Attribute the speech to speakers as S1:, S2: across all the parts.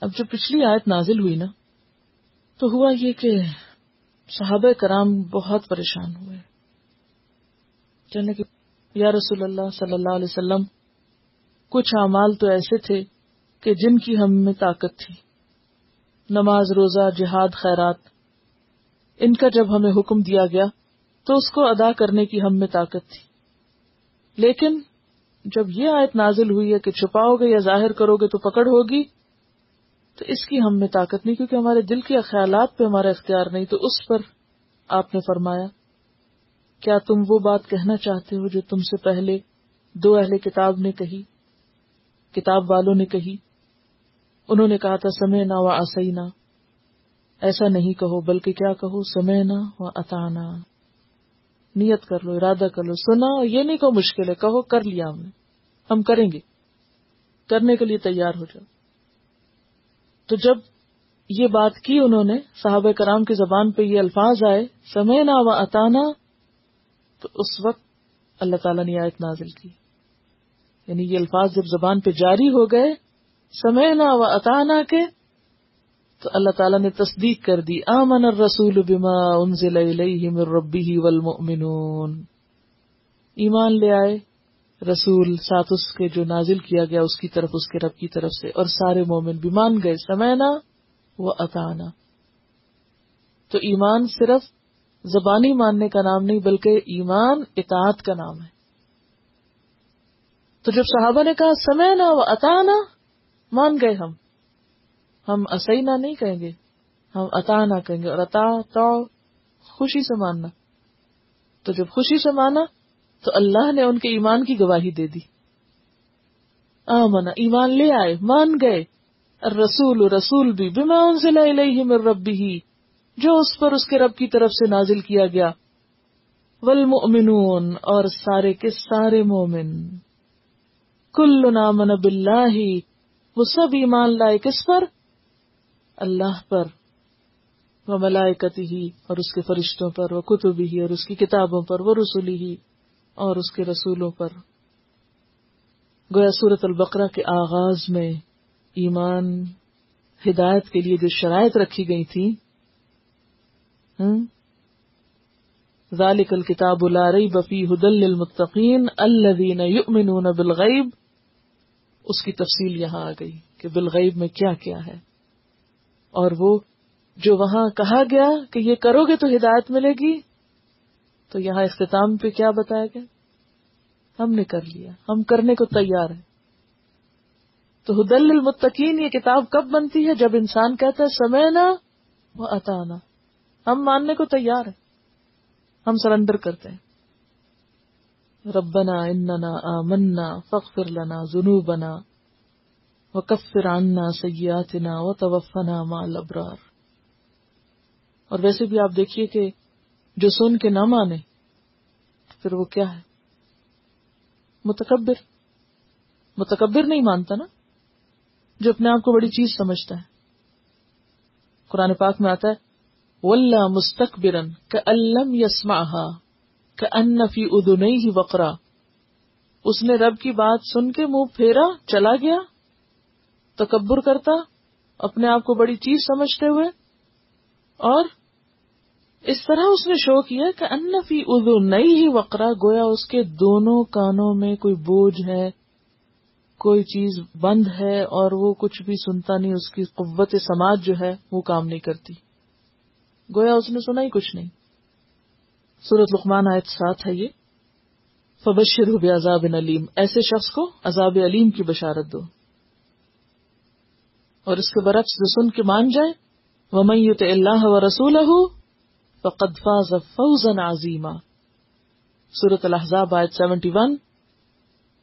S1: اب جب پچھلی آیت نازل ہوئی نا، تو ہوا یہ کہ صحابہ کرام بہت پریشان ہوئے۔ کہنے کہ یا رسول اللہ صلی اللہ علیہ وسلم، کچھ اعمال تو ایسے تھے کہ جن کی ہم میں طاقت تھی۔ نماز، روزہ، جہاد، خیرات، ان کا جب ہمیں حکم دیا گیا، تو اس کو ادا کرنے کی ہم میں طاقت تھی۔ لیکن جب یہ آیت نازل ہوئی ہے کہ چھپاؤ گے یا ظاہر کرو گے تو پکڑ ہوگی تو اس کی ہم میں طاقت نہیں، کیونکہ ہمارے دل کے خیالات پہ ہمارا اختیار نہیں، تو اس پر آپ نے فرمایا، کیا تم وہ بات کہنا چاہتے ہو جو تم سے پہلے دو اہل کتاب نے کہی، کتاب والوں نے کہی؟ انہوں نے کہا تھا سمے نہ و آسینا ایسا نہیں کہو، بلکہ کیا کہو؟ سمے نہ و اتانا نیت کر لو، ارادہ کر لو، سنا، یہ نہیں کہ مشکل ہے، کہو کر لیا ہم نے۔ ہم کریں گے۔ کرنے کے لیے تیار ہو جاؤ۔ تو جب یہ بات کی انہوں نے، صحابہ کرام کی زبان پہ یہ الفاظ آئے سمینا و اتانا تو اس وقت اللہ تعالیٰ نے آیت نازل کی۔ یعنی یہ الفاظ جب زبان پہ جاری ہو گئے سمینا و اتانا کے، تو اللہ تعالیٰ نے تصدیق کر دی، آمن الرسول بما انزل الیہ من ربہ والمؤمنون۔ ایمان لے آئے۔ رسول ساتھ اس کے جو نازل کیا گیا اس کی طرف، اس کے رب کی طرف سے، اور سارے مومن بھی مان گئے، سمینا و اتانا تو ایمان صرف زبانی ماننے کا نام نہیں، بلکہ ایمان اطاعت کا نام ہے۔ تو جب صحابہ نے کہا، سمینا و اتانا مان گئے ہم۔ ہم اسینا نہیں کہیں گے، ہم اتا نہ کہیں گے، اور اتا تو خوشی سے ماننا۔ تو جب خوشی سے مانا تو اللہ نے ان کے ایمان کی گواہی دے دی۔ آمنا، ایمان لے آئے، مان گئے۔ رسول رسول بھی بما انزل الیہ من ربہ، جو اس پر اس کے رب کی طرف سے نازل کیا گیا۔ والمؤمنون، اور سارے کے سارے مومن۔ کل نامن باللہ، وہ سب ایمان لائے کس پر؟ اللہ پر۔ وہ ملائکتی ہی اور اس کے فرشتوں پر وہ کتبی ہی اور اس کی کتابوں پر وہ رسولی ہی اور اس کے رسولوں پر۔ گویا صورت البقرہ کے آغاز میں ایمان، ہدایت کے لیے جو شرائط رکھی گئی تھی ہاں؟ ذالک الکتاب لا ریب فی ہدل للمتقین الذین یؤمنون بالغیب۔ اس کی تفصیل یہاں آ گئی کہ بالغیب میں کیا کیا ہے۔ اور وہ جو وہاں کہا گیا کہ یہ کرو گے تو ہدایت ملے گی تو یہاں اختتام پہ کیا بتایا گیا؟ ہم نے کر لیا، ہم کرنے کو تیار ہیں۔ تو حدل المتقین یہ کتاب کب بنتی ہے؟ جب انسان کہتا ہے سمے نا وہ اتانا ہم ماننے کو تیار ہیں، ہم سرنڈر کرتے ہیں۔ ربنا اننا آمنا فاغفر لنا ذنوبنا وکفر عنا سیاتنا وتوفنا مع الابرار۔ اور ویسے بھی آپ دیکھیے کہ جو سن کے نہ مانے، پھر وہ کیا ہے؟ متکبر۔ متکبر نہیں مانتا نا؟ جو اپنے آپ کو بڑی چیز سمجھتا ہے۔ قرآن پاک میں آتا ہے ولہ مستقبرن کا یسما کا ان ادنئی ہی وقرا۔ اس نے رب کی بات سن کے منہ پھیرا، چلا گیا، تکبر کرتا، اپنے آپ کو بڑی چیز سمجھتے ہوئے، اور اس طرح اس نے شو کیا کہ انفی اردو نئی ہی وقرا گویا اس کے دونوں کانوں میں کوئی بوجھ ہے، کوئی چیز بند ہے اور وہ کچھ بھی سنتا نہیں، اس کی قوت سماج جو ہے وہ کام نہیں کرتی۔ گویا اس نے سنا ہی کچھ نہیں۔ سورت لقمان آیت ساتھ ہے یہ۔ فبشر ہو عذاب علیم۔ ایسے شخص کو عذاب علیم کی بشارت دو۔ اور اس کے برعکس جو سن کے مان جائے۔ وہ میت اللہ و رسول فقد فاز فوزا عظیما۔ سورت الحضاب آیت سیونٹی ون،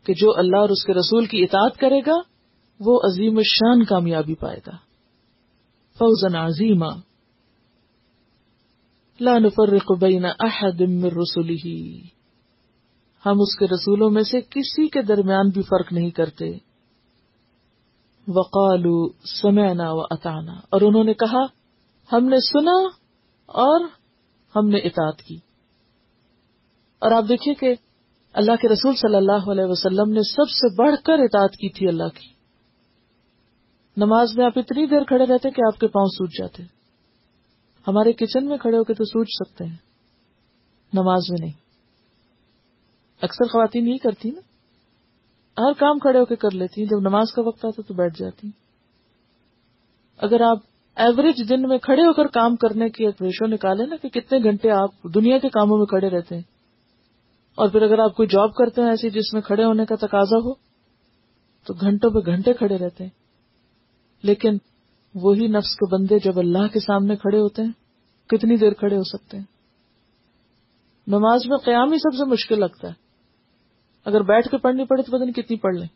S1: کہ جو اللہ اور اس کے رسول کی اطاعت کرے گا، وہ عظیم الشان کامیابی پائے گا۔ فوزن عظیمہ لا نفرق بین احد من رسوله ہم اس کے رسولوں میں سے کسی کے درمیان بھی فرق نہیں کرتے۔ وقالو سمعنا و اتانا اور انہوں نے کہا، ہم نے سنا اور ہم نے اطاعت کی۔ اور آپ دیکھیے کہ اللہ کے رسول صلی اللہ علیہ وسلم نے سب سے بڑھ کر اطاعت کی تھی اللہ کی۔ نماز میں آپ اتنی دیر کھڑے رہتے کہ آپ کے پاؤں سوج جاتے۔ ہمارے کچن میں کھڑے ہو کے تو سوچ سکتے ہیں۔ نماز میں نہیں۔ اکثر خواتین یہی کرتی نا۔ ہر کام کھڑے ہو کے کر لیتی ہیں۔ جب نماز کا وقت آتا تو بیٹھ جاتی اگر آپ ایوریج دن میں کھڑے ہو کر کام کرنے کی ایک ریشو نکالے نا کہ کتنے گھنٹے آپ دنیا کے کاموں میں کھڑے رہتے ہیں۔ اور پھر اگر آپ کوئی جاب کرتے ہیں ایسی جس میں کھڑے ہونے کا تقاضا ہو، تو گھنٹوں پہ گھنٹے کھڑے رہتے ہیں۔ لیکن وہی نفس کے بندے جب اللہ کے سامنے کھڑے ہوتے ہیں، کتنی دیر کھڑے ہو سکتے ہیں؟ نماز میں قیام ہی سب سے مشکل لگتا ہے۔ اگر بیٹھ کے پڑھنی پڑے تو پتہ نہیں کتنی پڑھ لیں۔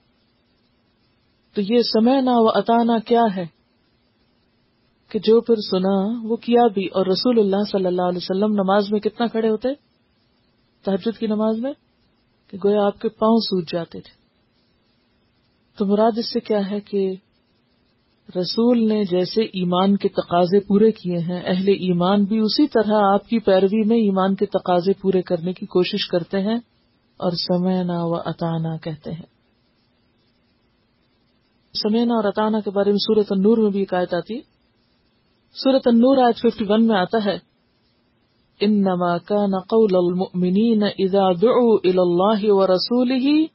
S1: تو یہ سمے نہ و اتانا کیا ہے؟ کہ جو پھر سنا وہ کیا بھی۔ اور رسول اللہ صلی اللہ علیہ وسلم نماز میں کتنا کھڑے ہوتے؟ تحجد کی نماز میں؟ کہ گویا آپ کے پاؤں سوج جاتے تھے۔ تو مراد اس سے کیا ہے کہ رسول نے جیسے ایمان کے تقاضے پورے کیے ہیں، اہل ایمان بھی اسی طرح آپ کی پیروی میں ایمان کے تقاضے پورے کرنے کی کوشش کرتے ہیں اور سمینا و اتانا کہتے ہیں۔ سمینا اور اتانا کے بارے میں سورت النور میں بھی ایک آیت آتی سورت النور آج ففٹی ون میں آتا ہے انما كان قول المؤمنين اذا دعوا الى الله ورسوله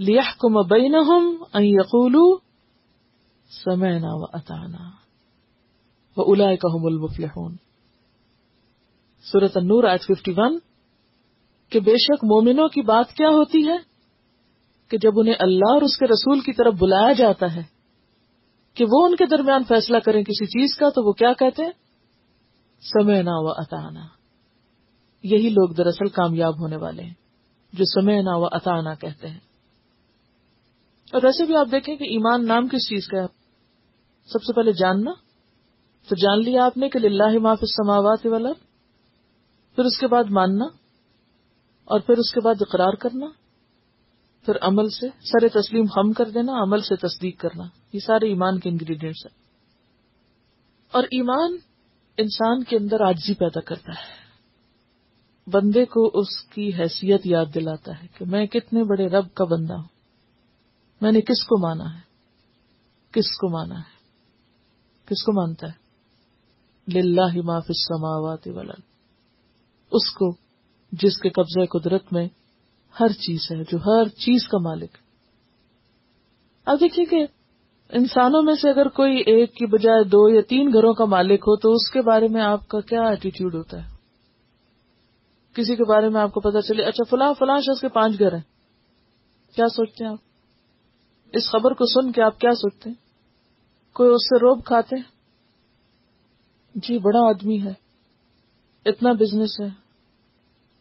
S1: ليحكم بينهم ان يقولوا سمعنا واتعنا واولئك هم المفلحون۔ سورة النور آیت 51 کہ بے شک مومنوں کی بات کیا ہوتی ہے؟ کہ جب انہیں اللہ اور اس کے رسول کی طرف بلایا جاتا ہے کہ وہ ان کے درمیان فیصلہ کریں کسی چیز کا، تو وہ کیا کہتے ہیں؟ سمعنا و اتانا یہی لوگ دراصل کامیاب ہونے والے ہیں، جو سمے نہ و اتانا کہتے ہیں۔ اور ویسے بھی آپ دیکھیں کہ ایمان نام کس چیز کا ہے؟ سب سے پہلے جاننا۔ تو جان لیا آپ نے کہ للہ معاف سماوات والا پھر اس کے بعد ماننا، اور پھر اس کے بعد اقرار کرنا۔ پھر عمل سے سر تسلیم خم کر دینا، عمل سے تصدیق کرنا، یہ سارے ایمان کے انگریڈینٹس ہیں۔ اور ایمان انسان کے اندر آجزی پیدا کرتا ہے۔ بندے کو اس کی حیثیت یاد دلاتا ہے کہ میں کتنے بڑے رب کا بندہ ہوں۔ میں نے کس کو مانا ہے؟ کس کو مانا ہے؟ کس کو مانتا ہے؟ للہ معاف السماوات والارض۔ اس کو جس کے قبضہ قدرت میں ہر چیز ہے، جو ہر چیز کا مالک اب دیکھیے کہ انسانوں میں سے اگر کوئی ایک کی بجائے دو یا تین گھروں کا مالک ہو، تو اس کے بارے میں آپ کا کیا ایٹیٹیوڈ ہوتا ہے؟ کسی کے بارے میں آپ کو پتا چلے اچھا فلاں فلاں شخص کے پانچ گھر ہیں۔ کیا سوچتے ہیں آپ؟ اس خبر کو سن کے آپ کیا سوچتے ہیں؟ کوئی اس سے روب کھاتے جی بڑا آدمی ہے۔ اتنا بزنس ہے۔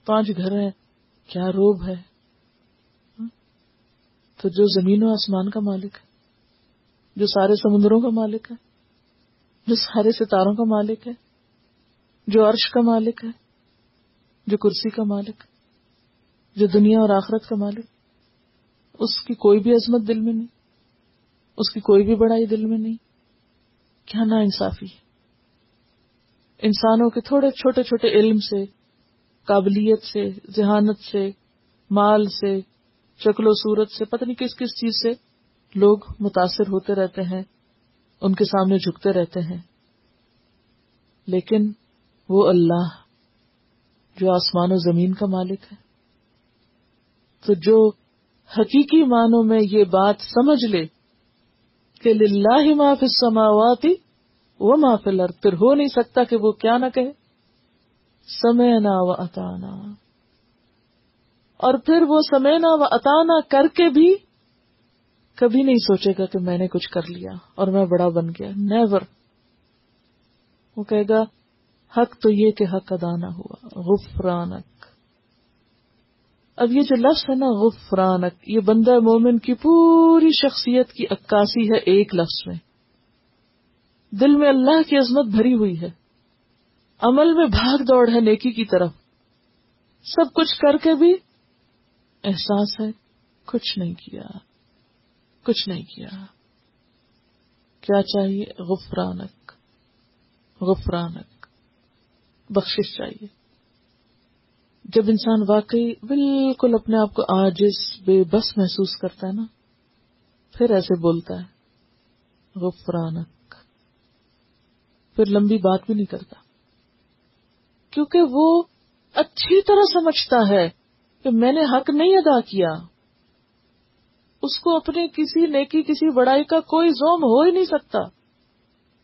S1: پانچ گھر ہیں۔ کیا روب ہے؟ ہاں؟ تو جو زمین و آسمان کا مالک ہے، جو سارے سمندروں کا مالک ہے، جو سارے ستاروں کا مالک ہے، جو عرش کا مالک ہے، جو کرسی کا مالک جو دنیا اور آخرت کا مالک اس کی کوئی بھی عظمت دل میں نہیں، اس کی کوئی بھی بڑائی دل میں نہیں۔ کیا نا انصافی انسانوں کے تھوڑے چھوٹے چھوٹے علم سے قابلیت سے، ذہانت سے، مال سے، شکل و صورت سے، پتہ نہیں کس کس چیز سے لوگ متاثر ہوتے رہتے ہیں، ان کے سامنے جھکتے رہتے ہیں۔ لیکن وہ اللہ جو آسمان و زمین کا مالک ہے۔ تو جو حقیقی معنوں میں یہ بات سمجھ لے کہ للہ ما فی السماوات وہ محفل پھر ہو نہیں سکتا کہ وہ کیا نہ کہے۔ سمینا و اتانا اور پھر وہ سمینا و اتانا کر کے بھی کبھی نہیں سوچے گا کہ میں نے کچھ کر لیا اور میں بڑا بن گیا۔ نیور وہ کہے گا، حق تو یہ کہ حق ادا نہ ہوا۔ غفرانک۔ اب یہ جو لفظ ہے نا، غفرانک، یہ بندہ مومن کی پوری شخصیت کی عکاسی ہے ایک لفظ میں۔ دل میں اللہ کی عظمت بھری ہوئی ہے۔ عمل میں بھاگ دوڑ ہے نیکی کی طرف۔ سب کچھ کر کے بھی احساس ہے، کچھ نہیں کیا، کچھ نہیں کیا۔ کیا چاہیے؟ غفرانک غفرانک بخشش چاہیے۔ جب انسان واقعی بالکل اپنے آپ کو آجز بے بس محسوس کرتا ہے نا، پھر ایسے بولتا ہے، غفرانک۔ پھر لمبی بات بھی نہیں کرتا۔ کیونکہ وہ اچھی طرح سمجھتا ہے کہ میں نے حق نہیں ادا کیا۔ اس کو اپنے کسی نیکی، کسی بڑائی کا کوئی زوم ہو ہی نہیں سکتا۔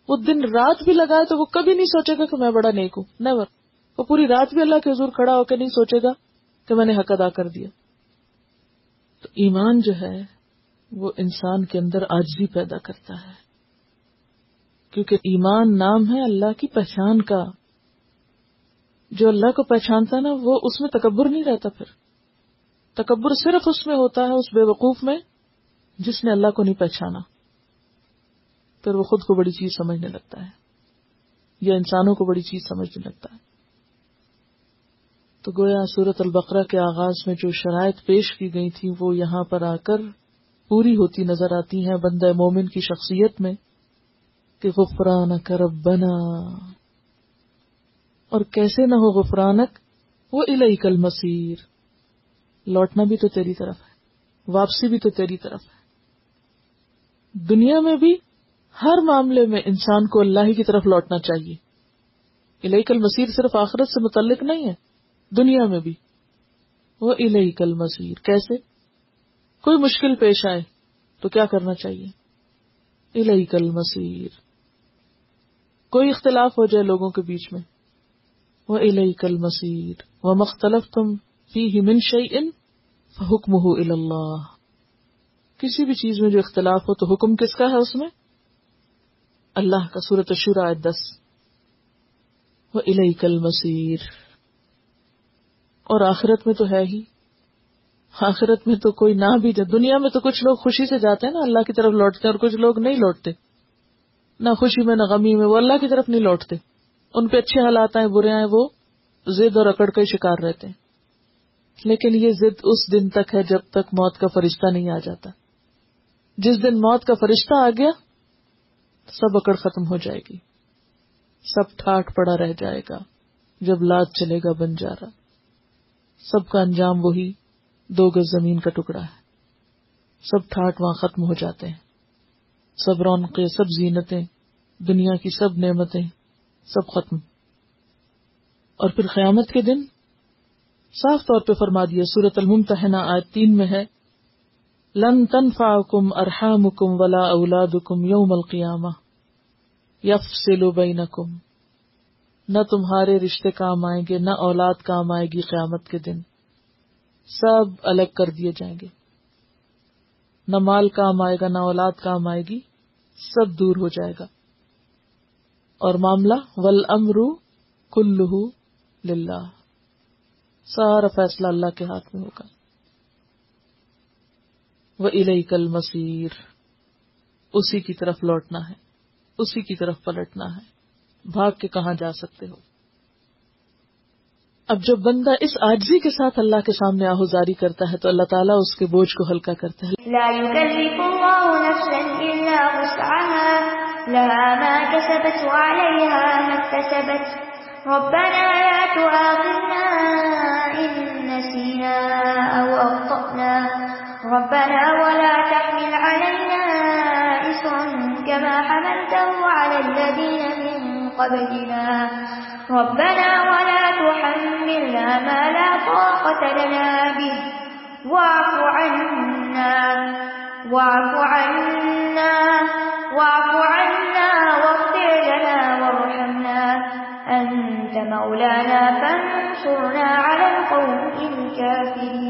S1: وہ دن رات بھی لگائے تو وہ کبھی نہیں سوچے گا کہ میں بڑا نیک ہوں۔ نیور وہ پوری رات بھی اللہ کے حضور کھڑا ہو کے نہیں سوچے گا کہ میں نے حق ادا کر دیا۔ تو ایمان جو ہے، وہ انسان کے اندر آجزی پیدا کرتا ہے۔ کیونکہ ایمان نام ہے اللہ کی پہچان کا۔ جو اللہ کو پہچانتا ہے نا، وہ اس میں تکبر نہیں رہتا پھر۔ تکبر صرف اس میں ہوتا ہے، اس بے وقوف میں، جس نے اللہ کو نہیں پہچانا۔ پھر وہ خود کو بڑی چیز سمجھنے لگتا ہے، یا انسانوں کو بڑی چیز سمجھنے لگتا ہے۔ تو گویا سورت البقرہ کے آغاز میں جو شرائط پیش کی گئی تھی، وہ یہاں پر آ کر پوری ہوتی نظر آتی ہیں بندہ مومن کی شخصیت میں، کہ غفران کرب بنا اور کیسے نہ ہو غفرانک، وہ الہی کل مسیر لوٹنا بھی تو تیری طرف ہے، واپسی بھی تو تیری طرف ہے۔ دنیا میں بھی ہر معاملے میں انسان کو اللہ ہی کی طرف لوٹنا چاہیے۔ الہی کل مسیر صرف آخرت سے متعلق نہیں ہے، دنیا میں بھی۔ وہ الہی کل مسیر کیسے؟ کوئی مشکل پیش آئے تو کیا کرنا چاہیے؟ الہی کل مسیر کوئی اختلاف ہو جائے لوگوں کے بیچ میں۔ وہ الہی کل مسیر وہ مختلف تم فی من ان حکم ہو اللہ کسی بھی چیز میں جو اختلاف ہو تو حکم کس کا ہے اس میں؟ اللہ کا سورت شرا دس۔ وہ الہی کل مسیر اور آخرت میں تو ہے ہی۔ آخرت میں تو کوئی نہ بھی جائے دنیا میں تو کچھ لوگ خوشی سے جاتے ہیں نا، اللہ کی طرف لوٹتے ہیں اور کچھ لوگ نہیں لوٹتے۔ نہ خوشی میں، نہ غمی میں، وہ اللہ کی طرف نہیں لوٹتے۔ ان پہ اچھے حالات آئے برے آئے وہ زد اور اکڑ کا شکار رہتے ہیں۔ لیکن یہ ضد اس دن تک ہے جب تک موت کا فرشتہ نہیں آ جاتا۔ جس دن موت کا فرشتہ آ گیا، سب اکڑ ختم ہو جائے گی۔ سب ٹھاٹ پڑا رہ جائے گا۔ جب لاد چلے گا، بن جا رہا۔ سب کا انجام وہی دو گز زمین کا ٹکڑا ہے۔ سب ٹھاٹ وہاں ختم ہو جاتے ہیں۔ سب رونقیں، سب زینتیں، دنیا کی سب نعمتیں۔ سب ختم۔ اور پھر قیامت کے دن صاف طور پہ فرما دیا سورت الممتحنہ آج تین میں ہے، لن تنفا کم ارحام کم ولا اولاد کم یوم القیامہ یف سلو کم نہ تمہارے رشتے کام آئیں گے، نہ اولاد کام آئے گی قیامت کے دن، سب الگ کر دیے جائیں گے۔ نہ مال کام آئے گا، نہ اولاد کام آئے گی، سب دور ہو جائے گا۔ اور معاملہ ول امرو کلو للہ۔ سارا فیصلہ اللہ کے ہاتھ میں ہوگا۔ وہ الہی کل مسیر اسی کی طرف لوٹنا ہے۔ اسی کی طرف پلٹنا ہے۔ بھاگ کے کہاں جا سکتے ہو؟ اب جب بندہ اس آجزی کے ساتھ اللہ کے سامنے آہذاری کرتا ہے تو اللہ تعالیٰ اس کے بوجھ کو ہلکا کرتا ہے۔ لها ما كسبت وعليها ما اكتسبت.
S2: ربنا لا تؤاخذنا إن نسينا أو أخطأنا. ربنا ولا تحمل علينا إسرا كما حملته على الذين من قبلنا. ربنا ولا تحملنا ما لا طاقة لنا به. واعف عنا. واعف عنا. واعف عنا واغفر لنا وارحمنا. أنت مولانا فانصرنا على القوم الكافرين.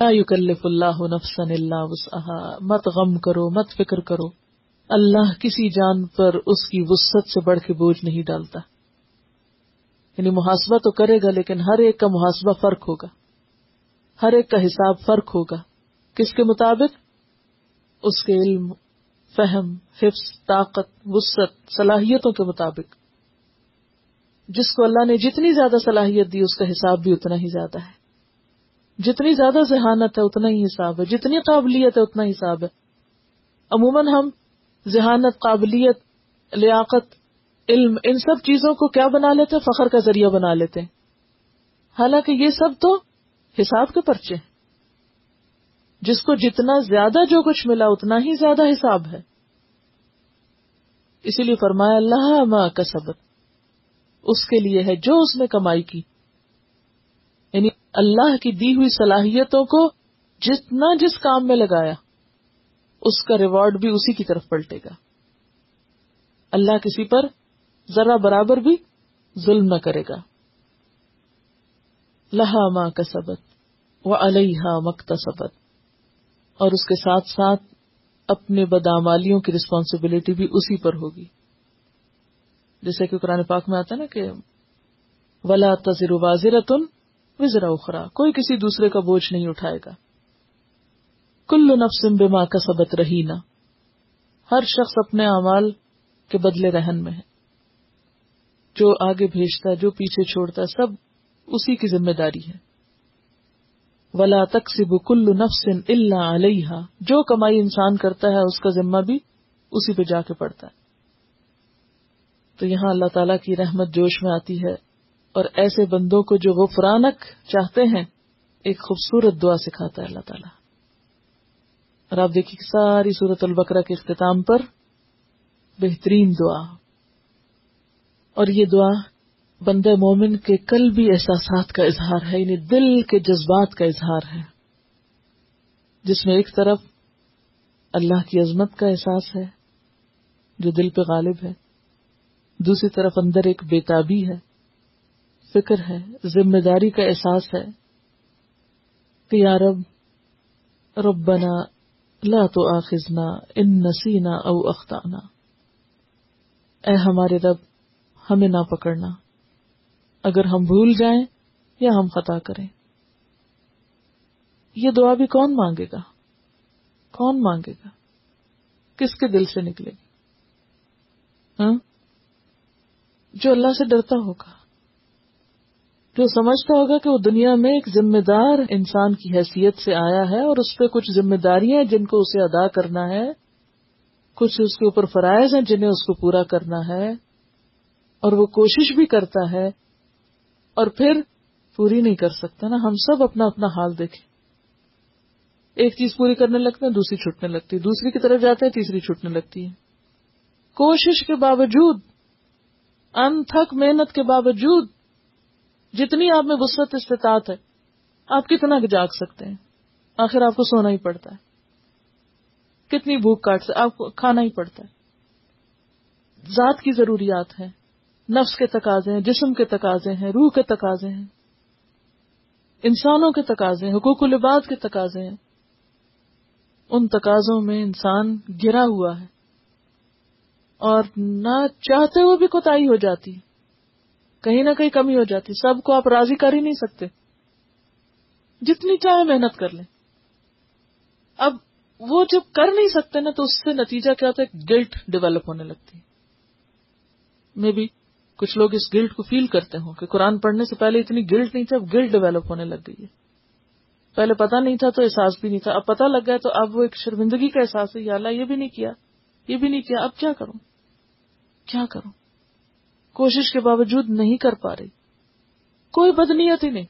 S1: لا يكلف الله نفسا الا وسعها. مت غم کرو، مت فکر کرو. اللہ کسی جان پر اس کی وسط سے بڑھ کے بوجھ نہیں ڈالتا۔ یعنی محاسبہ تو کرے گا، لیکن ہر ایک کا محاسبہ فرق ہوگا۔ ہر ایک کا حساب فرق ہوگا۔ کس کے مطابق؟ اس کے علم فہم، حفظ، طاقت وسط صلاحیتوں کے مطابق۔ جس کو اللہ نے جتنی زیادہ صلاحیت دی، اس کا حساب بھی اتنا ہی زیادہ ہے۔ جتنی زیادہ ذہانت ہے، اتنا ہی حساب ہے۔ جتنی قابلیت ہے، اتنا حساب ہے۔ عموماً ہم ذہانت، قابلیت، لیاقت، علم، ان سب چیزوں کو کیا بنا لیتے فخر کا ذریعہ بنا لیتے حالانکہ یہ سب تو حساب کے پرچے ہیں۔ جس کو جتنا زیادہ جو کچھ ملا اتنا ہی زیادہ حساب ہے۔ اسی لیے فرمایا، اللہ ماں کا سبق اس کے لیے ہے جو اس نے کمائی کی۔ یعنی اللہ کی دی ہوئی صلاحیتوں کو جتنا جس کام میں لگایا، اس کا ریوارڈ بھی اسی کی طرف پلٹے گا۔ اللہ کسی پر ذرا برابر بھی ظلم نہ کرے گا۔ لہا ماں کا سبق وہ علیہ مکتا سبق اور اس کے ساتھ ساتھ اپنے بدامالیوں کی ریسپانسبلٹی بھی اسی پر ہوگی۔ جیسے کہ قرآن پاک میں آتا ہے نا کہ ولا تذر واضر تن وزرا اخرا کوئی کسی دوسرے کا بوجھ نہیں اٹھائے گا۔ کل نفسم بما کا سبت رہی نہ ہر شخص اپنے اعمال کے بدلے رہن میں ہے۔ جو آگے بھیجتا ہے، جو پیچھے چھوڑتا ہے، سب اسی کی ذمہ داری ہے۔ ولا تقسیب کل نفس اللہ علیہ جو کمائی انسان کرتا ہے، اس کا ذمہ بھی اسی پہ جا کے پڑتا ہے۔ تو یہاں اللہ تعالی کی رحمت جوش میں آتی ہے۔ اور ایسے بندوں کو جو وہ فرانک چاہتے ہیں، ایک خوبصورت دعا سکھاتا ہے اللہ تعالیٰ۔ اور آپ دیکھیے ساری صورت البقرہ کے اختتام پر بہترین دعا۔ اور یہ دعا بند مومن کے کل بھی احساسات کا اظہار ہے یعنی دل کے جذبات کا اظہار ہے۔ جس میں ایک طرف اللہ کی عظمت کا احساس ہے، جو دل پہ غالب ہے۔ دوسری طرف اندر ایک بےتابی ہے، فکر ہے، ذمہ داری کا احساس ہے کہ یارب ربنا لا تو آخذنا ان نسینا او اختانا اے ہمارے رب، ہمیں نہ پکڑنا۔ اگر ہم بھول جائیں یا ہم خطا کریں۔ یہ دعا بھی کون مانگے گا؟ کون مانگے گا؟ کس کے دل سے نکلے گی؟ ہاں؟ جو اللہ سے ڈرتا ہوگا۔ جو سمجھتا ہوگا کہ وہ دنیا میں ایک ذمہ دار انسان کی حیثیت سے آیا ہے اور اس پہ کچھ ذمہ داریاں جن کو اسے ادا کرنا ہے، کچھ اس کے اوپر فرائض ہیں جنہیں اس کو پورا کرنا ہے، اور وہ کوشش بھی کرتا ہے اور پھر پوری نہیں کر سکتا نا۔ ہم سب اپنا اپنا حال دیکھیں۔ ایک چیز پوری کرنے لگتے ہیں، دوسری چھٹنے لگتی ہے۔ دوسری کی طرف جاتے ہیں، تیسری چھٹنے لگتی ہے۔ کوشش کے باوجود، انتھک محنت کے باوجود جتنی آپ میں وسط استطاعت ہے، آپ کتنا جاگ سکتے ہیں؟ آخر آپ کو سونا ہی پڑتا ہے۔ کتنی بھوک کاٹ سے آپ کو کھانا ہی پڑتا ہے۔ ذات کی ضروریات ہیں۔ نفس کے تقاضے ہیں، جسم کے تقاضے ہیں، روح کے تقاضے ہیں، انسانوں کے تقاضے ہیں، حقوق العباد کے تقاضے ہیں۔ ان تقاضوں میں انسان گرا ہوا ہے اور نہ چاہتے ہوئے بھی کوتا ہو جاتی ہے کہیں نہ کہیں کمی ہو جاتی، سب کو آپ راضی کر ہی نہیں سکتے۔ جتنی چاہے محنت کر لیں۔ اب وہ جب کر نہیں سکتے نا تو اس سے نتیجہ کیا ہوتا ہے گلٹ ڈیولپ ہونے لگتی۔ میں بھی کچھ لوگ اس گلٹ کو فیل کرتے ہوں کہ قرآن پڑھنے سے پہلے اتنی گلٹ نہیں تھا اب گلٹ ڈیولپ ہونے لگ گئی ہے۔ پہلے پتا نہیں تھا تو احساس بھی نہیں تھا، اب پتا لگ گیا تو اب وہ ایک شرمندگی کا احساس ہے، یا اللہ یہ بھی نہیں کیا، یہ بھی نہیں کیا، اب کیا کروں؟ کیا کروں؟ کوشش کے باوجود نہیں کر پا رہی۔ کوئی بدنیت ہی نہیں،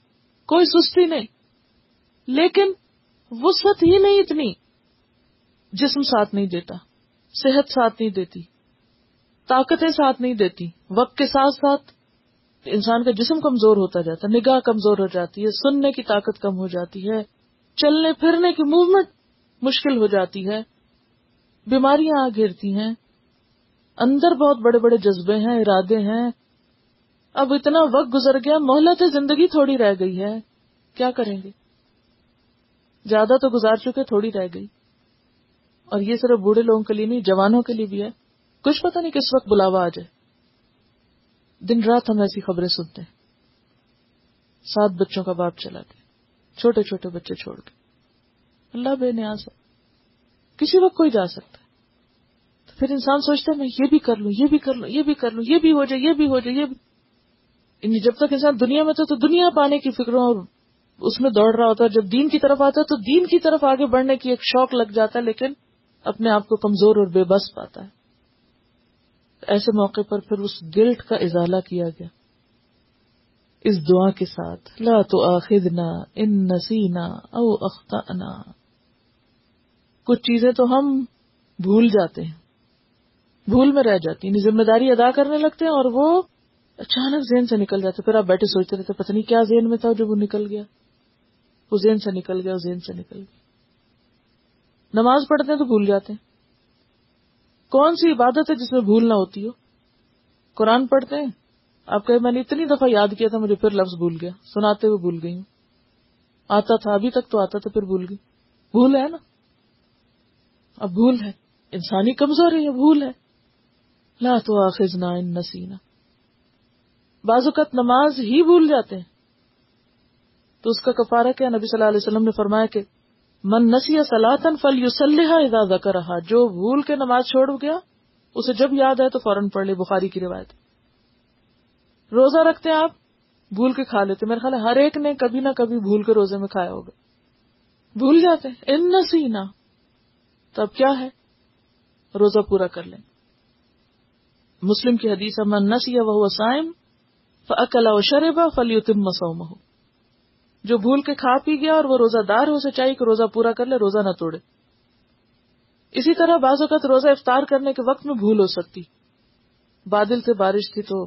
S1: کوئی سستی نہیں۔ لیکن وسط ہی نہیں اتنی، جسم ساتھ نہیں دیتا، صحت ساتھ نہیں دیتی۔ طاقتیں ساتھ نہیں دیتی۔ وقت کے ساتھ ساتھ انسان کا جسم کمزور ہوتا جاتا ہے، نگاہ کمزور ہو جاتی ہے، سننے کی طاقت کم ہو جاتی ہے، چلنے پھرنے کی موومنٹ مشکل ہو جاتی ہے، بیماریاں آ گھیرتی ہیں، اندر بہت بڑے بڑے جذبے ہیں، ارادے ہیں۔ اب اتنا وقت گزر گیا، مہلت زندگی تھوڑی رہ گئی ہے۔ کیا کریں گے؟ زیادہ تو گزار چکے، تھوڑی رہ گئی۔ اور یہ صرف بوڑھے لوگوں کے لیے نہیں، جوانوں کے لیے بھی ہے۔ کچھ پتہ نہیں کس وقت بلاوا آ جائے۔ دن رات ہم ایسی خبریں سنتے ہیں۔ سات بچوں کا باپ چلا گیا۔ چھوٹے چھوٹے بچے چھوڑ کے اللہ بے نیاز ہے کسی وقت کوئی جا سکتا ہے۔ تو پھر انسان سوچتا ہے، میں یہ بھی کر لوں، یہ بھی کر لوں، یہ بھی کر لوں، یہ بھی ہو جائے، یہ بھی ہو جائے، یہ بھی۔ یعنی جب تک انسان دنیا میں تو دنیا پانے کی فکروں اور اس میں دوڑ رہا ہوتا ہے۔ جب دین کی طرف آتا ہے تو دین کی طرف آگے بڑھنے کی ایک شوق لگ جاتا ہے، لیکن اپنے آپ کو کمزور اور بے بس پاتا ہے۔ ایسے موقع پر پھر اس گلٹ کا ازالہ کیا گیا۔ اس دعا کے ساتھ، لا تو آخدنا ان نسینا او اختنا کچھ چیزیں تو ہم بھول جاتے ہیں، بھول میں رہ جاتی ہیں یعنی ذمہ داری ادا کرنے لگتے ہیں اور وہ اچانک ذہن سے نکل جاتے پھر آپ بیٹھے سوچتے رہتے پتہ نہیں کیا ذہن میں تھا جب وہ نکل گیا۔ وہ ذہن سے نکل گیا ذہن سے نکل گیا۔ نماز پڑھتے ہیں تو بھول جاتے ہیں۔ کون سی عبادت ہے جس میں بھول نہ ہوتی ہو؟ قرآن پڑھتے ہیں؟ آپ کہ میں نے اتنی دفعہ یاد کیا تھا مجھے پھر لفظ بھول گیا۔ سناتے ہوئے بھول گئی ہوں۔ آتا تھا، ابھی تک تو آتا تھا، پھر بھول گئی۔ بھول ہے نا؟ اب بھول ہے۔ انسانی کمزور ہے، بھول ہے۔ لا تو آخذ ان نسینا۔ بعض اوقات نماز ہی بھول جاتے ہیں۔ تو اس کا کفارہ کیا نبی صلی اللہ علیہ وسلم نے فرمایا کہ من نسی سلاطن فل یو سلحا کر رہا جو بھول کے نماز چھوڑ گیا، اسے جب یاد ہے تو فوراً پڑھ لے، بخاری کی روایت۔ روزہ رکھتے ہیں آپ، بھول کے کھا لیتے میرے خیال ہے، ہر ایک نے کبھی نہ کبھی بھول کے روزے میں کھایا ہوگا۔ بھول جاتے ہیں۔ ان نسینا۔ تو اب کیا ہے؟ روزہ پورا کر لیں۔ مسلم کی حدیث من نسی وہ سائم فکلا و شربا فلیوتم مسوم ہو جو بھول کے کھا پی گیا اور وہ روزہ دار ہو اسے چاہیے کہ روزہ پورا کر لے، روزہ نہ توڑے۔ اسی طرح بعض اوقات روزہ افطار کرنے کے وقت میں بھول ہو سکتی۔ بادل سے بارش تھی تو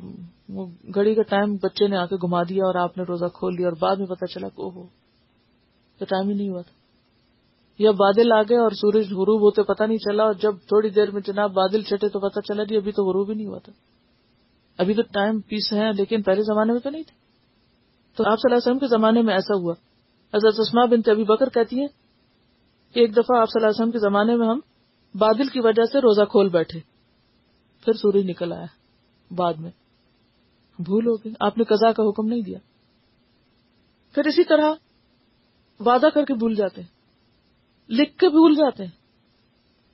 S1: وہ گھڑی کا ٹائم بچے نے آ کے گھما دیا اور آپ نے روزہ کھول لیا اور بعد میں پتا چلا کہ ہو تو ٹائم ہی نہیں ہوا تھا۔ یا بادل آ گئے اور سورج غروب ہوتے پتا نہیں چلا اور جب تھوڑی دیر میں جناب بادل چٹے تو پتا چلا جی ابھی تو غروب ہی نہیں ہوا تھا۔ ابھی تو ٹائم پیس ہے لیکن پہلے زمانے میں تو نہیں تھے۔ تو آپ صلی اللہ علیہ وسلم کے زمانے میں ایسا ہوا۔ حضرت اسما بن ابی بکر کہتی ہیں کہ ایک دفعہ آپ صلی اللہ علیہ وسلم کے زمانے میں ہم بادل کی وجہ سے روزہ کھول بیٹھے۔ پھر سورج نکل آیا بعد میں۔ بھول ہو گئی آپ نے قزا کا حکم نہیں دیا۔ پھر اسی طرح وعدہ کر کے بھول جاتے ہیں۔ لکھ کے بھول جاتے ہیں۔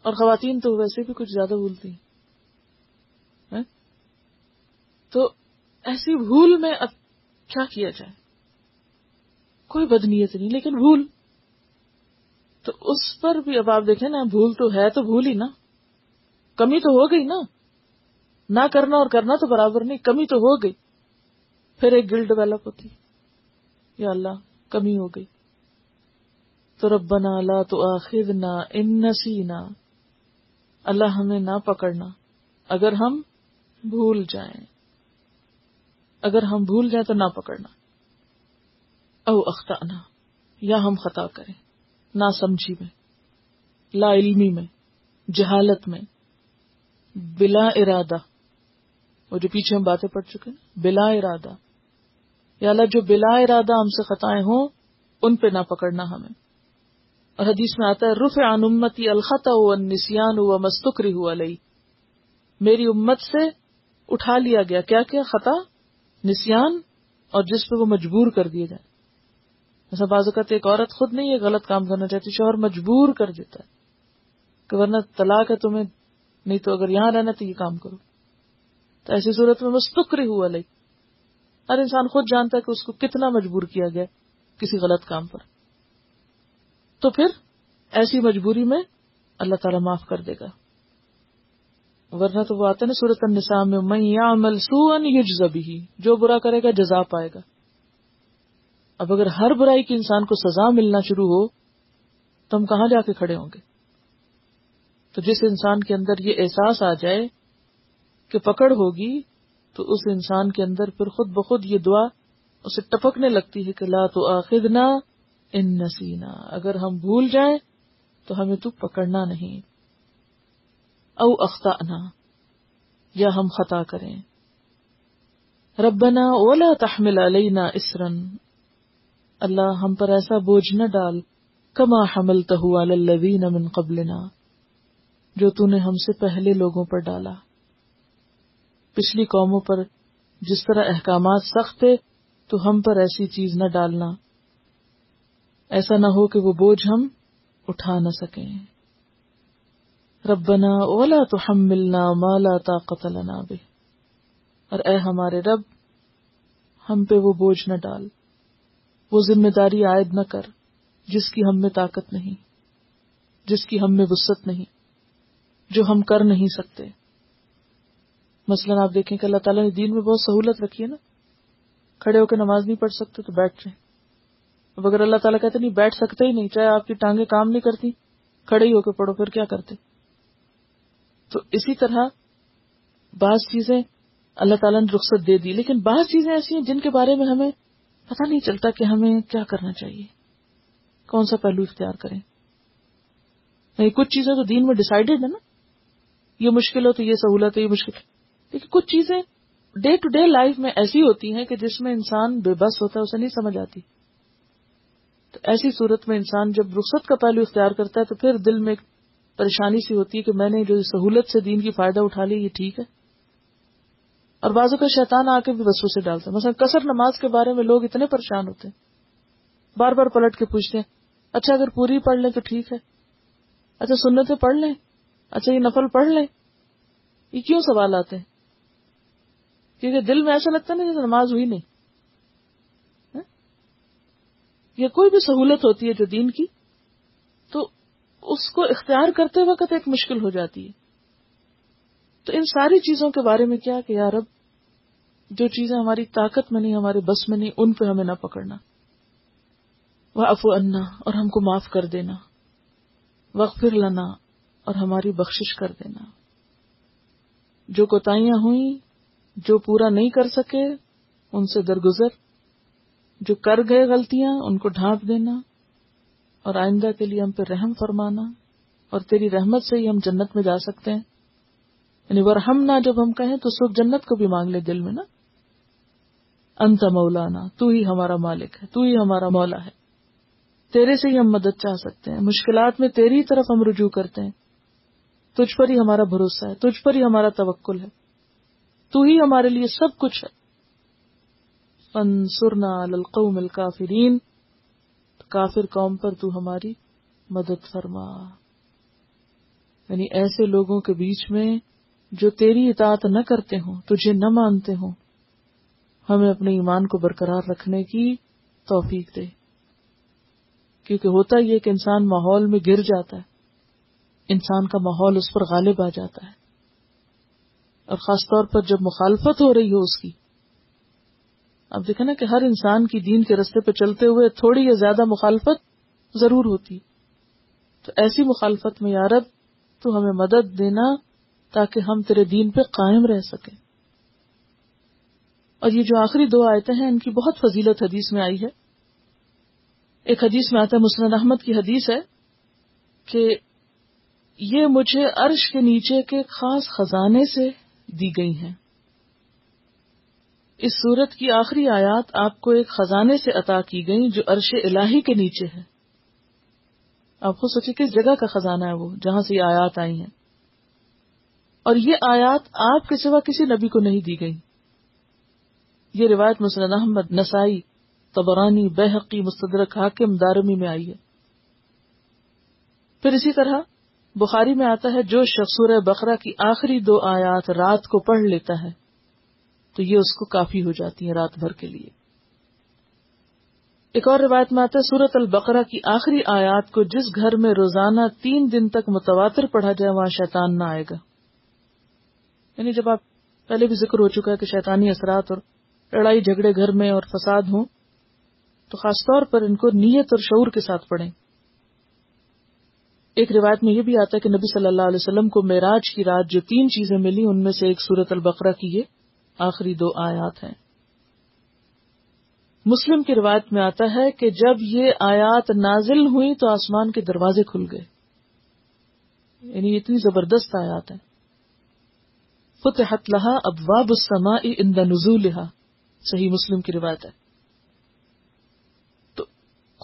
S1: اور خواتین تو ویسے بھی کچھ زیادہ بھولتی ہیں۔ ہاں؟ تو ایسی بھول میں کیا کیا جائے؟ کوئی بدنیت نہیں، لیکن بھول۔ تو اس پر بھی اب آپ دیکھیں نا، بھول تو ہے تو بھول ہی نا۔ کمی تو ہو گئی نا۔ نہ کرنا اور کرنا تو برابر نہیں، کمی تو ہو گئی۔ پھر ایک گل ڈیولپ ہوتی۔ یا اللہ، کمی ہو گئی۔ تو ربنا لا تو آخر نہ ان نہ اللہ ہمیں نہ پکڑنا۔ اگر ہم بھول جائیں۔ اگر ہم بھول جائیں تو نہ پکڑنا۔ او اختانا یا ہم خطا کریں، نہ سمجھی میں، لا علمی میں، جہالت میں، بلا ارادہ۔ وہ جو پیچھے ہم باتیں پڑھ چکے ہیں، بلا ارادہ۔ یا اللہ، جو بلا ارادہ ہم سے خطائیں ہوں، ان پہ نہ پکڑنا ہمیں۔ اور حدیث میں آتا ہے رف امتی الخط و نسان و مستقری ہوا لئی میری امت سے اٹھا لیا گیا۔ کیا کیا؟ خطا۔ نسان اور جس پہ وہ مجبور کر دیے جائیں ایسا بعض اوقات ایک عورت خود نہیں یہ غلط کام کرنا چاہتی، شوہر مجبور کر دیتا ہے کہ ورنہ طلاق ہے تمہیں، نہیں تو اگر یہاں رہنا تو یہ کام کرو۔ تو ایسی صورت میں مستقری ہوا لئی ہر انسان خود جانتا ہے کہ اس کو کتنا مجبور کیا گیا کسی غلط کام پر۔ تو پھر ایسی مجبوری میں اللہ تعالی معاف کر دے گا۔ ورنہ تو وہ آتا نا صورت النساء میں میں یا ملسو بھی جو برا کرے گا جزا پائے گا۔ اب اگر ہر برائی کی انسان کو سزا ملنا شروع ہو، تو ہم کہاں جا کے کھڑے ہوں گے؟ تو جس انسان کے اندر یہ احساس آ جائے کہ پکڑ ہوگی، تو اس انسان کے اندر پھر خود بخود یہ دعا اسے ٹپکنے لگتی ہے کہ لا تو آخدنا ان نسینا۔ اگر ہم بھول جائیں، تو ہمیں تو پکڑنا نہیں۔ او اختانا یا ہم خطا کریں۔ ربنا اولا تحمل علینا اسرن اللہ ہم پر ایسا بوجھ نہ ڈال کما حمل الذین من قبلنا، جو تو نے ہم سے پہلے لوگوں پر ڈالا۔ پچھلی قوموں پر جس طرح احکامات سخت تھے، تو ہم پر ایسی چیز نہ ڈالنا۔ ایسا نہ ہو کہ وہ بوجھ ہم اٹھا نہ سکیں۔ ربنا اولا تو ہم ملنا مالا طاقت لنا بے اور اے ہمارے رب، ہم پہ وہ بوجھ نہ ڈال۔ وہ ذمہ داری عائد نہ کر، جس کی ہم میں طاقت نہیں، جس کی ہم میں وسط نہیں، جو ہم کر نہیں سکتے۔ مثلا آپ دیکھیں کہ اللہ تعالیٰ نے دین میں بہت سہولت رکھی ہے نا۔ کھڑے ہو کے نماز نہیں پڑھ سکتے تو بیٹھ رہے اب اگر اللہ تعالیٰ کہتے نہیں، بیٹھ سکتے ہی نہیں، چاہے آپ کی ٹانگیں کام نہیں کرتی، کھڑے ہی ہو کے پڑھو، پھر کیا کرتے؟ تو اسی طرح بعض چیزیں اللہ تعالیٰ نے رخصت دے دی، لیکن بعض چیزیں ایسی ہیں جن کے بارے میں ہمیں پتہ نہیں چلتا کہ ہمیں کیا کرنا چاہیے۔ کون سا پہلو اختیار کریں؟ نہیں، کچھ چیزیں تو دین میں ڈسائڈیڈ ہے نا۔ یہ مشکل ہو تو یہ سہولت ہے، یہ مشکل۔ لیکن کچھ چیزیں ڈے ٹو ڈے لائف میں ایسی ہوتی ہیں کہ جس میں انسان بے بس ہوتا ہے، اسے نہیں سمجھ آتی۔ تو ایسی صورت میں انسان جب رخصت کا پہلو اختیار کرتا ہے تو پھر دل میں ایک پریشانی سی ہوتی ہے کہ میں نے جو سہولت سے دین کی فائدہ اٹھا لی، یہ ٹھیک ہے؟ اور بازو کا شیطان آ کے بھی بسوں سے ڈالتا ہے۔ مثلا کثر نماز کے بارے میں لوگ اتنے پریشان ہوتے ہیں۔ بار بار پلٹ کے پوچھتے ہیں اچھا اگر پوری پڑھ لیں تو ٹھیک ہے؟ اچھا سنتیں پڑھ لیں؟ اچھا یہ نفل پڑھ لیں؟ یہ کیوں سوال آتے ہیں؟ کیونکہ دل میں ایسا لگتا نا جیسے نماز ہوئی نہیں۔ ہاں؟ یا کوئی بھی سہولت ہوتی ہے جو دین کی اس کو اختیار کرتے وقت ایک مشکل ہو جاتی ہے۔ تو ان ساری چیزوں کے بارے میں کیا کہ یار اب جو چیزیں ہماری طاقت میں نہیں، ہمارے بس میں نہیں، ان پہ ہمیں نہ پکڑنا۔ وہ افو انا اور ہم کو معاف کر دینا۔ وقت پھر لنا، اور ہماری بخشش کر دینا۔ جو کوتاہیاں ہوئیں، جو پورا نہیں کر سکے، ان سے درگزر۔ جو کر گئے غلطیاں، ان کو ڈھانپ دینا۔ اور آئندہ کے لیے ہم پہ رحم فرمانا اور تیری رحمت سے ہی ہم جنت میں جا سکتے ہیں۔ یعنی ورحم نہ جب ہم کہیں تو سب جنت کو بھی مانگ لے دل میں نا۔ انت مولانا، تو ہی ہمارا مالک ہے، تو ہی ہمارا مولا ہے۔ تیرے سے ہی ہم مدد چاہ سکتے ہیں۔ مشکلات میں تیری طرف ہم رجوع کرتے ہیں۔ تجھ پر ہی ہمارا بھروسہ ہے، تجھ پر ہی ہمارا توکل ہے۔ تو ہی ہمارے لیے سب کچھ ہے۔ فن سرنا القوم الکافرین۔ کافر قوم پر تو ہماری مدد فرما۔ یعنی ایسے لوگوں کے بیچ میں جو تیری اطاعت نہ کرتے ہوں، تجھے نہ مانتے ہوں، ہمیں اپنے ایمان کو برقرار رکھنے کی توفیق دے۔ کیونکہ ہوتا یہ کہ انسان ماحول میں گر جاتا ہے، انسان کا ماحول اس پر غالب آ جاتا ہے۔ اور خاص طور پر جب مخالفت ہو رہی ہو اس کی اب دیکھیں نا کہ ہر انسان کی دین کے رستے پہ چلتے ہوئے تھوڑی یا زیادہ مخالفت ضرور ہوتی۔ تو ایسی مخالفت میں یارب تو ہمیں مدد دینا تاکہ ہم تیرے دین پہ قائم رہ سکیں۔ اور یہ جو آخری دو آیتیں ہیں، ان کی بہت فضیلت حدیث میں آئی ہے۔ ایک حدیث میں آتا ہے، مسند احمد کی حدیث ہے کہ یہ مجھے عرش کے نیچے کے خاص خزانے سے دی گئی ہیں۔ اس صورت کی آخری آیات آپ کو ایک خزانے سے عطا کی گئی جو عرش الہی کے نیچے ہے۔ آپ کو سوچے کس جگہ کا خزانہ ہے وہ جہاں سے یہ آیات آئی ہیں۔ اور یہ آیات آپ کے سوا کسی نبی کو نہیں دی گئی یہ روایت مسلم احمد، نسائی تبرانی بحقی مستدرک، حاکم، دارمی میں آئی ہے۔ پھر اسی طرح بخاری میں آتا ہے، جو شخصور بقرہ کی آخری دو آیات رات کو پڑھ لیتا ہے۔ تو یہ اس کو کافی ہو جاتی ہیں رات بھر کے لیے۔ ایک اور روایت میں آتا ہے سورت البقرہ کی آخری آیات کو جس گھر میں روزانہ تین دن تک متواتر پڑھا جائے، وہاں شیطان نہ آئے گا۔ یعنی جب آپ پہلے بھی ذکر ہو چکا ہے کہ شیطانی اثرات اور لڑائی جھگڑے گھر میں اور فساد ہوں، تو خاص طور پر ان کو نیت اور شعور کے ساتھ پڑھیں۔ ایک روایت میں یہ بھی آتا ہے کہ نبی صلی اللہ علیہ وسلم کو معراج کی رات جو تین چیزیں ملی، ان میں سے ایک سورت البقرہ کی یہ آخری دو آیات ہیں۔ مسلم کی روایت میں آتا ہے کہ جب یہ آیات نازل ہوئی تو آسمان کے دروازے کھل گئے۔ یعنی اتنی زبردست آیات ہیں۔ فتحت لہا ابواب السماء عند نزولها صحیح مسلم کی روایت ہے۔ تو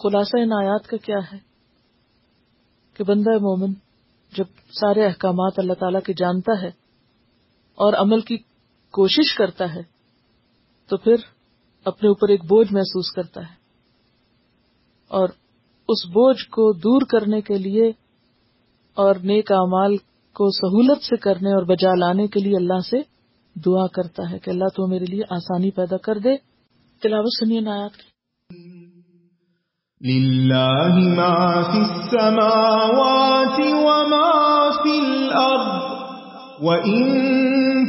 S1: خلاصہ ان آیات کا کیا ہے؟ کہ بندہ مومن جب سارے احکامات اللہ تعالی کے جانتا ہے اور عمل کی کوشش کرتا ہے، تو پھر اپنے اوپر ایک بوجھ محسوس کرتا ہے۔ اور اس بوجھ کو دور کرنے کے لیے اور نیک اعمال کو سہولت سے کرنے اور بجا لانے کے لیے اللہ سے دعا کرتا ہے کہ اللہ تو میرے لیے آسانی پیدا کر دے۔ تلاوت سنیے نایات کی۔
S3: لله ما في السماوات وما في الأرض وإن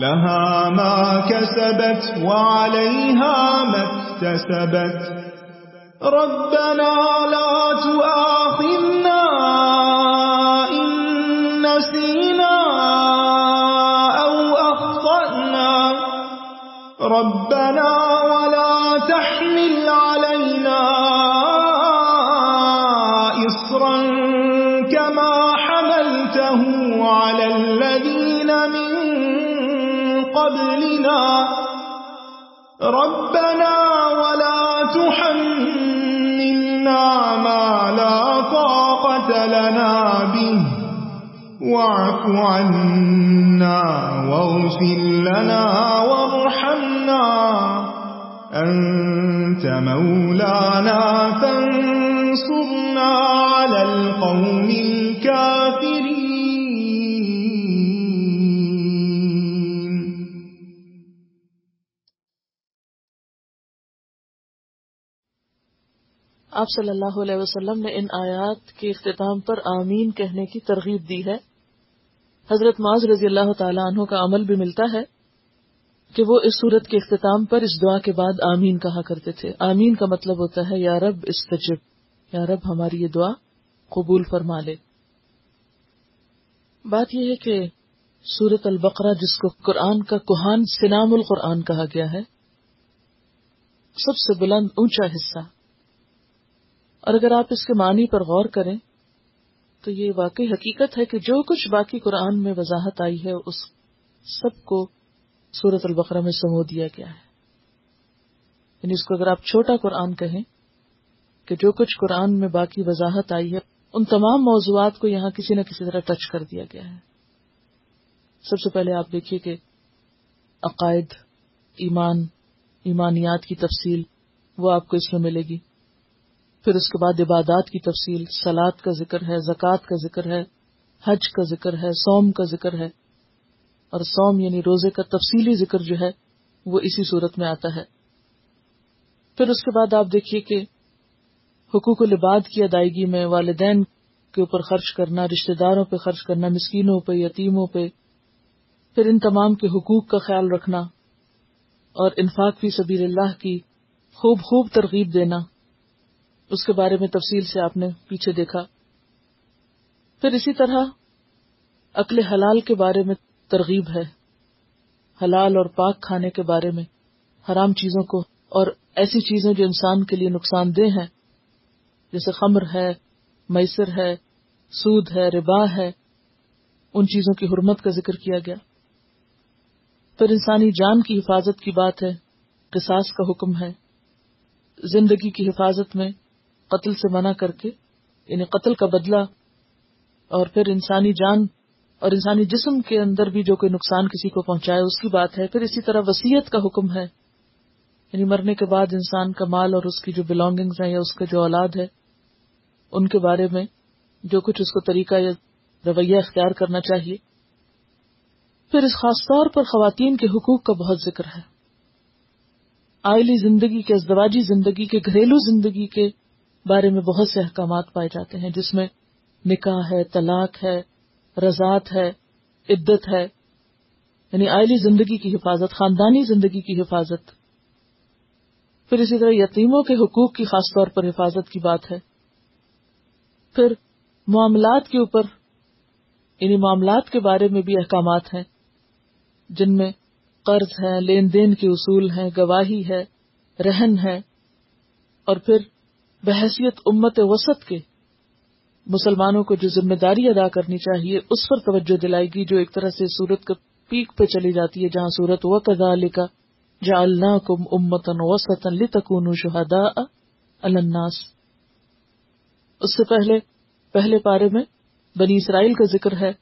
S3: لها ما كسبت وعليها ما اكتسبت. ربنا لا تؤاخذنا إن نسينا أو أخطأنا. ربنا واعف عنا واغفر لنا وارحمنا. أنت مولانا فانصرنا على القوم الكافرين.
S1: آپ صلی اللہ علیہ وسلم نے ان آیات کے اختتام پر آمین کہنے کی ترغیب دی ہے۔ حضرت معاذ رضی اللہ تعالیٰ عنہ کا عمل بھی ملتا ہے کہ وہ اس صورت کے اختتام پر اس دعا کے بعد آمین کہا کرتے تھے۔ آمین کا مطلب ہوتا ہے، یا رب استجب، یا رب ہماری یہ دعا قبول فرما لے۔ بات یہ ہے کہ سورت البقرہ، جس کو قرآن کا کوہان سنام القرآن کہا گیا ہے، سب سے بلند اونچا حصہ۔ اور اگر آپ اس کے معنی پر غور کریں تو یہ واقعی حقیقت ہے کہ جو کچھ باقی قرآن میں وضاحت آئی ہے، اس سب کو سورت البقرہ میں سمو دیا گیا ہے۔ یعنی اس کو اگر آپ چھوٹا قرآن کہیں کہ جو کچھ قرآن میں باقی وضاحت آئی ہے، ان تمام موضوعات کو یہاں کسی نہ کسی طرح ٹچ کر دیا گیا ہے۔ سب سے پہلے آپ دیکھیے کہ عقائد، ایمان، ایمانیات کی تفصیل، وہ آپ کو اس میں ملے گی۔ پھر اس کے بعد عبادات کی تفصیل سلاد کا ذکر ہے، زکوٰۃ کا ذکر ہے، حج کا ذکر ہے سوم کا ذکر ہے۔ اور سوم یعنی روزے کا تفصیلی ذکر جو ہے، وہ اسی صورت میں آتا ہے۔ پھر اس کے بعد آپ دیکھیے کہ حقوق العباد کی ادائیگی میں والدین کے اوپر خرچ کرنا، رشتہ داروں پہ خرچ کرنا، مسکینوں پہ، یتیموں پہ، پھر ان تمام کے حقوق کا خیال رکھنا اور انفاق فی سبیل اللہ کی خوب خوب ترغیب دینا۔ اس کے بارے میں تفصیل سے آپ نے پیچھے دیکھا۔ پھر اسی طرح عقل حلال کے بارے میں ترغیب ہے۔ حلال اور پاک کھانے کے بارے میں حرام چیزوں کو اور ایسی چیزیں جو انسان کے لیے نقصان دہ ہیں، جیسے خمر ہے، میسر ہے، سود ہے، ربا ہے، ان چیزوں کی حرمت کا ذکر کیا گیا۔ پھر انسانی جان کی حفاظت کی بات ہے، قصاص کا حکم ہے۔ زندگی کی حفاظت میں قتل سے منع کر کے یعنی قتل کا بدلہ اور پھر انسانی جان اور انسانی جسم کے اندر بھی جو کوئی نقصان کسی کو پہنچائے، اس کی بات ہے۔ پھر اسی طرح وسیعت کا حکم ہے۔ یعنی مرنے کے بعد انسان کا مال اور اس کی جو بلونگنگز ہیں یا اس کا جو اولاد ہے، ان کے بارے میں جو کچھ اس کو طریقہ یا رویہ اختیار کرنا چاہیے۔ پھر اس خاص طور پر خواتین کے حقوق کا بہت ذکر ہے۔ آئلی زندگی کے، ازدواجی زندگی کے، گھریلو زندگی کے بارے میں بہت سے احکامات پائے جاتے ہیں، جس میں نکاح ہے، طلاق ہے رضاط ہے، عدت ہے یعنی آئلی زندگی کی حفاظت، خاندانی زندگی کی حفاظت۔ پھر اسی طرح یتیموں کے حقوق کی خاص طور پر حفاظت کی بات ہے۔ پھر معاملات کے اوپر یعنی معاملات کے بارے میں بھی احکامات ہیں، جن میں قرض ہے، لین دین کے اصول ہیں، گواہی ہے، رہن ہے، اور پھر بحثیت امت وسط کے مسلمانوں کو جو ذمہ داری ادا کرنی چاہیے، اس پر توجہ دلائے گی جو ایک طرح سے سورت کا پیک پہ چلی جاتی ہے، جہاں سورت و کدا لکھا جا اللہ کم امتن وسط لتکون شہدا الناس۔ اس سے پہلے پہلے پارے میں بنی اسرائیل کا ذکر ہے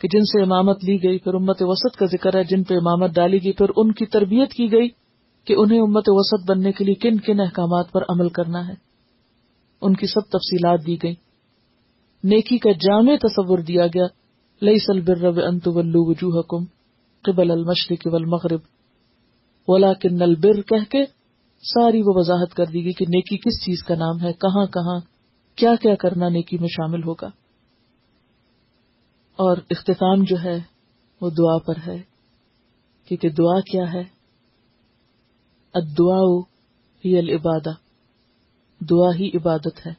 S1: کہ جن سے امامت لی گئی، پھر امت وسط کا ذکر ہے، جن پہ امامت ڈالی گئی، پھر ان کی تربیت کی گئی کہ انہیں امت وسط بننے کے لیے کن کن احکامات پر عمل کرنا ہے۔ ان کی سب تفصیلات دی گئی نیکی کا جامع تصور دیا گیا۔ لئی سل بر انت ولو وجوہ کم قبل المشرق والمغرب۔ ولاکن البر کہہ کے ساری وہ وضاحت کر دی گئی کہ نیکی کس چیز کا نام ہے، کہاں کہاں، کیا کیا کرنا نیکی میں شامل ہوگا۔ اور اختتام جو ہے، وہ دعا پر ہے۔ کیونکہ دعا کیا ہے؟ ادعا ہی العبادہ دعا ہی عبادت ہے۔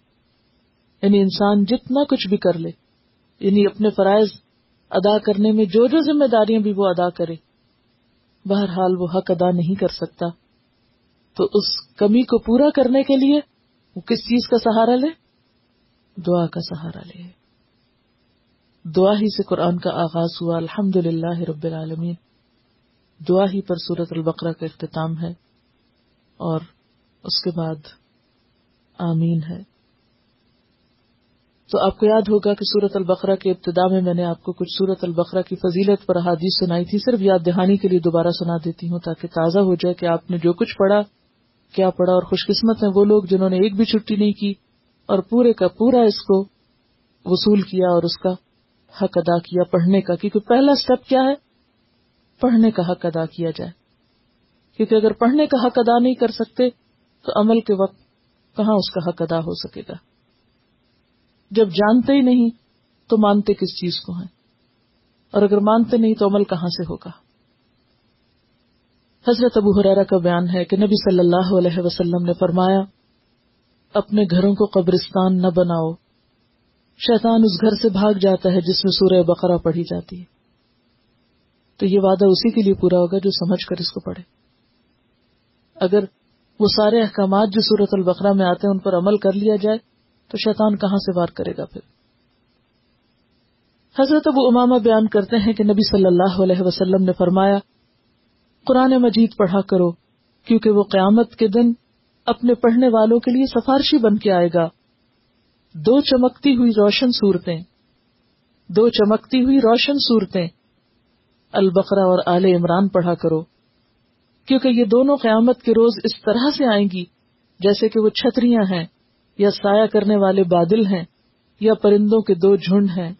S1: یعنی انسان جتنا کچھ بھی کر لے یعنی اپنے فرائض ادا کرنے میں جو جو ذمہ داریاں بھی وہ ادا کرے، بہرحال وہ حق ادا نہیں کر سکتا۔ تو اس کمی کو پورا کرنے کے لیے وہ کس چیز کا سہارا لے؟ دعا کا سہارا لے۔ دعا ہی سے قرآن کا آغاز ہوا۔ الحمد للہ رب العالمین۔ دعا ہی پر سورت البقرہ کا اختتام ہے۔ اور اس کے بعد آمین ہے۔ تو آپ کو یاد ہوگا کہ سورت البقرہ کے ابتدا میں میں نے آپ کو کچھ سورت البقرہ کی فضیلت پر حادیث سنائی تھی، صرف یاد دہانی کے لیے دوبارہ سنا دیتی ہوں تاکہ تازہ ہو جائے کہ آپ نے جو کچھ پڑھا، کیا پڑھا اور خوش قسمت ہیں وہ لوگ جنہوں نے ایک بھی چھٹی نہیں کی اور پورے کا پورا اس کو وصول کیا اور اس کا حق ادا کیا پڑھنے کا، کیونکہ پہلا اسٹیپ کیا ہے؟ پڑھنے کا حق ادا کیا جائے۔ کیونکہ اگر پڑھنے کا حق ادا نہیں کر سکتے، تو عمل کے وقت کہاں اس کا حق ادا ہو سکے گا؟ جب جانتے ہی نہیں تو مانتے کس چیز کو ہیں؟ اور اگر مانتے نہیں تو عمل کہاں سے ہوگا؟ حضرت ابو حرارا کا بیان ہے کہ نبی صلی اللہ علیہ وسلم نے فرمایا، اپنے گھروں کو قبرستان نہ بناؤ۔ شیطان اس گھر سے بھاگ جاتا ہے جس میں سورہ بقرہ پڑھی جاتی ہے۔ تو یہ وعدہ اسی کے لیے پورا ہوگا جو سمجھ کر اس کو پڑھے۔ اگر وہ سارے احکامات جو سورت البقرہ میں آتے ہیں ان پر عمل کر لیا جائے تو شیطان کہاں سے وار کرے گا پھر؟ حضرت ابو اماما بیان کرتے ہیں کہ نبی صلی اللہ علیہ وسلم نے فرمایا، قرآن مجید پڑھا کرو، کیونکہ وہ قیامت کے دن اپنے پڑھنے والوں کے لیے سفارشی بن کے آئے گا۔ دو چمکتی ہوئی روشن صورتیں، دو چمکتی ہوئی روشن صورتیں۔ البقرہ اور آل عمران پڑھا کرو۔ کیونکہ یہ دونوں قیامت کے روز اس طرح سے آئیں گی جیسے کہ وہ چھتریاں ہیں یا سایہ کرنے والے بادل ہیں یا پرندوں کے دو جھنڈ ہیں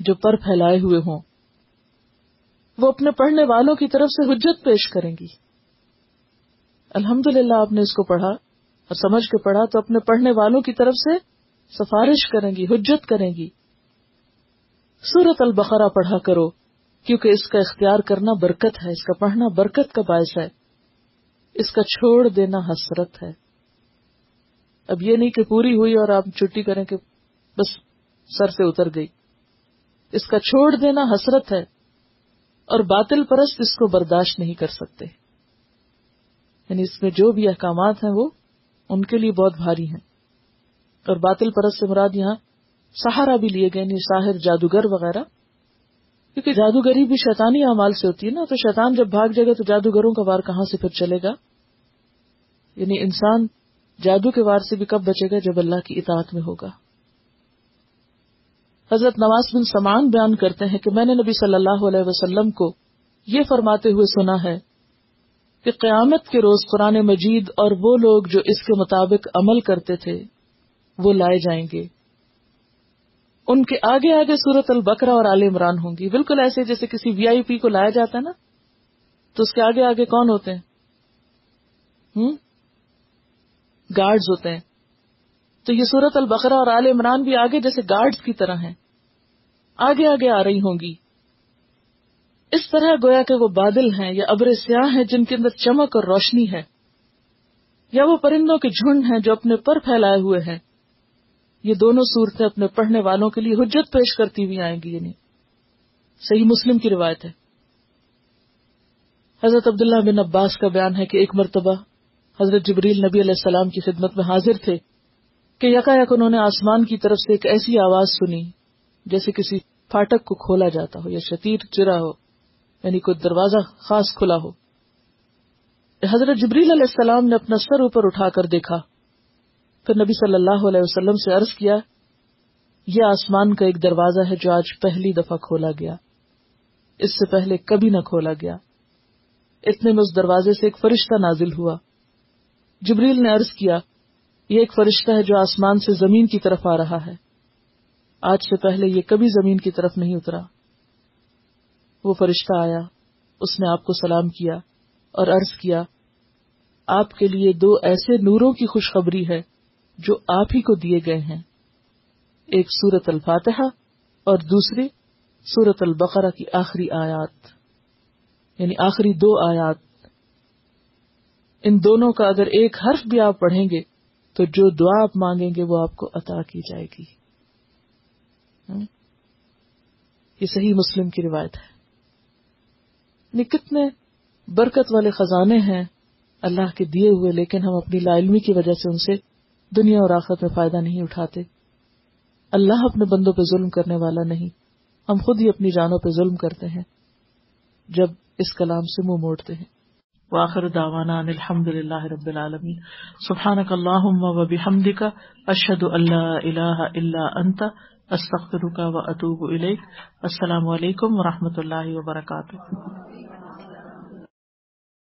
S1: جو پر پھیلائے ہوئے ہوں۔ وہ اپنے پڑھنے والوں کی طرف سے حجت پیش کریں گی۔ الحمد للہ آپ نے اس کو پڑھا اور سمجھ کے پڑھا تو اپنے پڑھنے والوں کی طرف سے سفارش کریں گی، حجت کریں گی۔ سورت البقرہ پڑھا کرو۔ کیونکہ اس کا اختیار کرنا برکت ہے، اس کا پڑھنا برکت کا باعث ہے۔ اس کا چھوڑ دینا حسرت ہے۔ اب یہ نہیں کہ پوری ہوئی اور آپ چھٹی کریں کہ بس سر سے اتر گئی۔ اس کا چھوڑ دینا حسرت ہے اور باطل پرست اس کو برداشت نہیں کر سکتے۔ یعنی اس میں جو بھی احکامات ہیں وہ ان کے لیے بہت بھاری ہیں۔ اور باطل پرست سے مراد یہاں سہارا بھی لیے گئے یعنی ساحر، جادوگر وغیرہ۔ کیونکہ جادوگری بھی شیطانی اعمال سے ہوتی ہے نا، تو شیطان جب بھاگ جائے گا تو جادوگروں کا وار کہاں سے پھر چلے گا؟ یعنی انسان جادو کے وار سے بھی کب بچے گا جب اللہ کی اطاعت میں ہوگا؟ حضرت نواز بن سمان بیان کرتے ہیں کہ میں نے نبی صلی اللہ علیہ وسلم کو یہ فرماتے ہوئے سنا ہے کہ قیامت کے روز قرآن مجید اور وہ لوگ جو اس کے مطابق عمل کرتے تھے، وہ لائے جائیں گے۔ ان کے آگے آگے سورت البکرا اور عال عمران ہوں گی۔ بالکل ایسے جیسے کسی وی آئی پی کو لایا جاتا ہے نا، تو اس کے آگے آگے کون ہوتے ہیں؟ گارڈز ہوتے ہیں۔ تو یہ سورت البقرہ اور عال عمران بھی آگے جیسے گارڈز کی طرح ہیں۔ آگے آگے آ رہی ہوں گی۔ اس طرح گویا کہ وہ بادل ہیں یا ابر سیاہ ہیں جن کے اندر چمک اور روشنی ہے، یا وہ پرندوں کے جھنڈ ہیں جو اپنے پر پھیلائے ہوئے ہیں۔ یہ دونوں صورتیں اپنے پڑھنے والوں کے لیے حجت پیش کرتی ہوئی آئیں گی یعنی صحیح مسلم کی روایت ہے۔ حضرت عبداللہ بن عباس کا بیان ہے کہ ایک مرتبہ حضرت جبریل نبی علیہ السلام کی خدمت میں حاضر تھے کہ یکا یک انہوں نے آسمان کی طرف سے ایک ایسی آواز سنی جیسے کسی فاٹک کو کھولا جاتا ہو یا شتیر چرا ہو یعنی کوئی دروازہ خاص کھلا ہو۔ حضرت جبریل علیہ السلام نے اپنا سر اوپر اٹھا کر دیکھا پھر نبی صلی اللہ علیہ وسلم سے عرض کیا، یہ آسمان کا ایک دروازہ ہے جو آج پہلی دفعہ کھولا گیا۔ اس سے پہلے کبھی نہ کھولا گیا۔ اتنے میں اس دروازے سے ایک فرشتہ نازل ہوا۔ جبریل نے عرض کیا، یہ ایک فرشتہ ہے جو آسمان سے زمین کی طرف آ رہا ہے۔ آج سے پہلے یہ کبھی زمین کی طرف نہیں اترا۔ وہ فرشتہ آیا، اس نے آپ کو سلام کیا اور عرض کیا، آپ کے لیے دو ایسے نوروں کی خوشخبری ہے جو آپ ہی کو دیے گئے ہیں۔ ایک سورت الفاتحہ اور دوسری سورت البقرہ کی آخری آیات۔ یعنی آخری دو آیات۔ ان دونوں کا اگر ایک حرف بھی آپ پڑھیں گے، تو جو دعا آپ مانگیں گے، وہ آپ کو عطا کی جائے گی۔ یہ صحیح مسلم کی روایت ہے۔ یعنی کتنے برکت والے خزانے ہیں اللہ کے دیے ہوئے، لیکن ہم اپنی لا علمی کی وجہ سے ان سے دنیا اور آخرت میں فائدہ نہیں اٹھاتے۔ اللہ اپنے بندوں پہ ظلم کرنے والا نہیں۔ ہم خود ہی اپنی جانوں پہ ظلم کرتے ہیں، جب اس کلام سے منہ موڑتے ہیں۔ واخر داوانا الحمد للہ رب العالمین۔ سبحانک اللہم و بحمدک، اشہد اللہ الہ الا انت، استغفرک و اتوب الیک۔ السلام علیکم و رحمۃ اللہ وبرکاتہ۔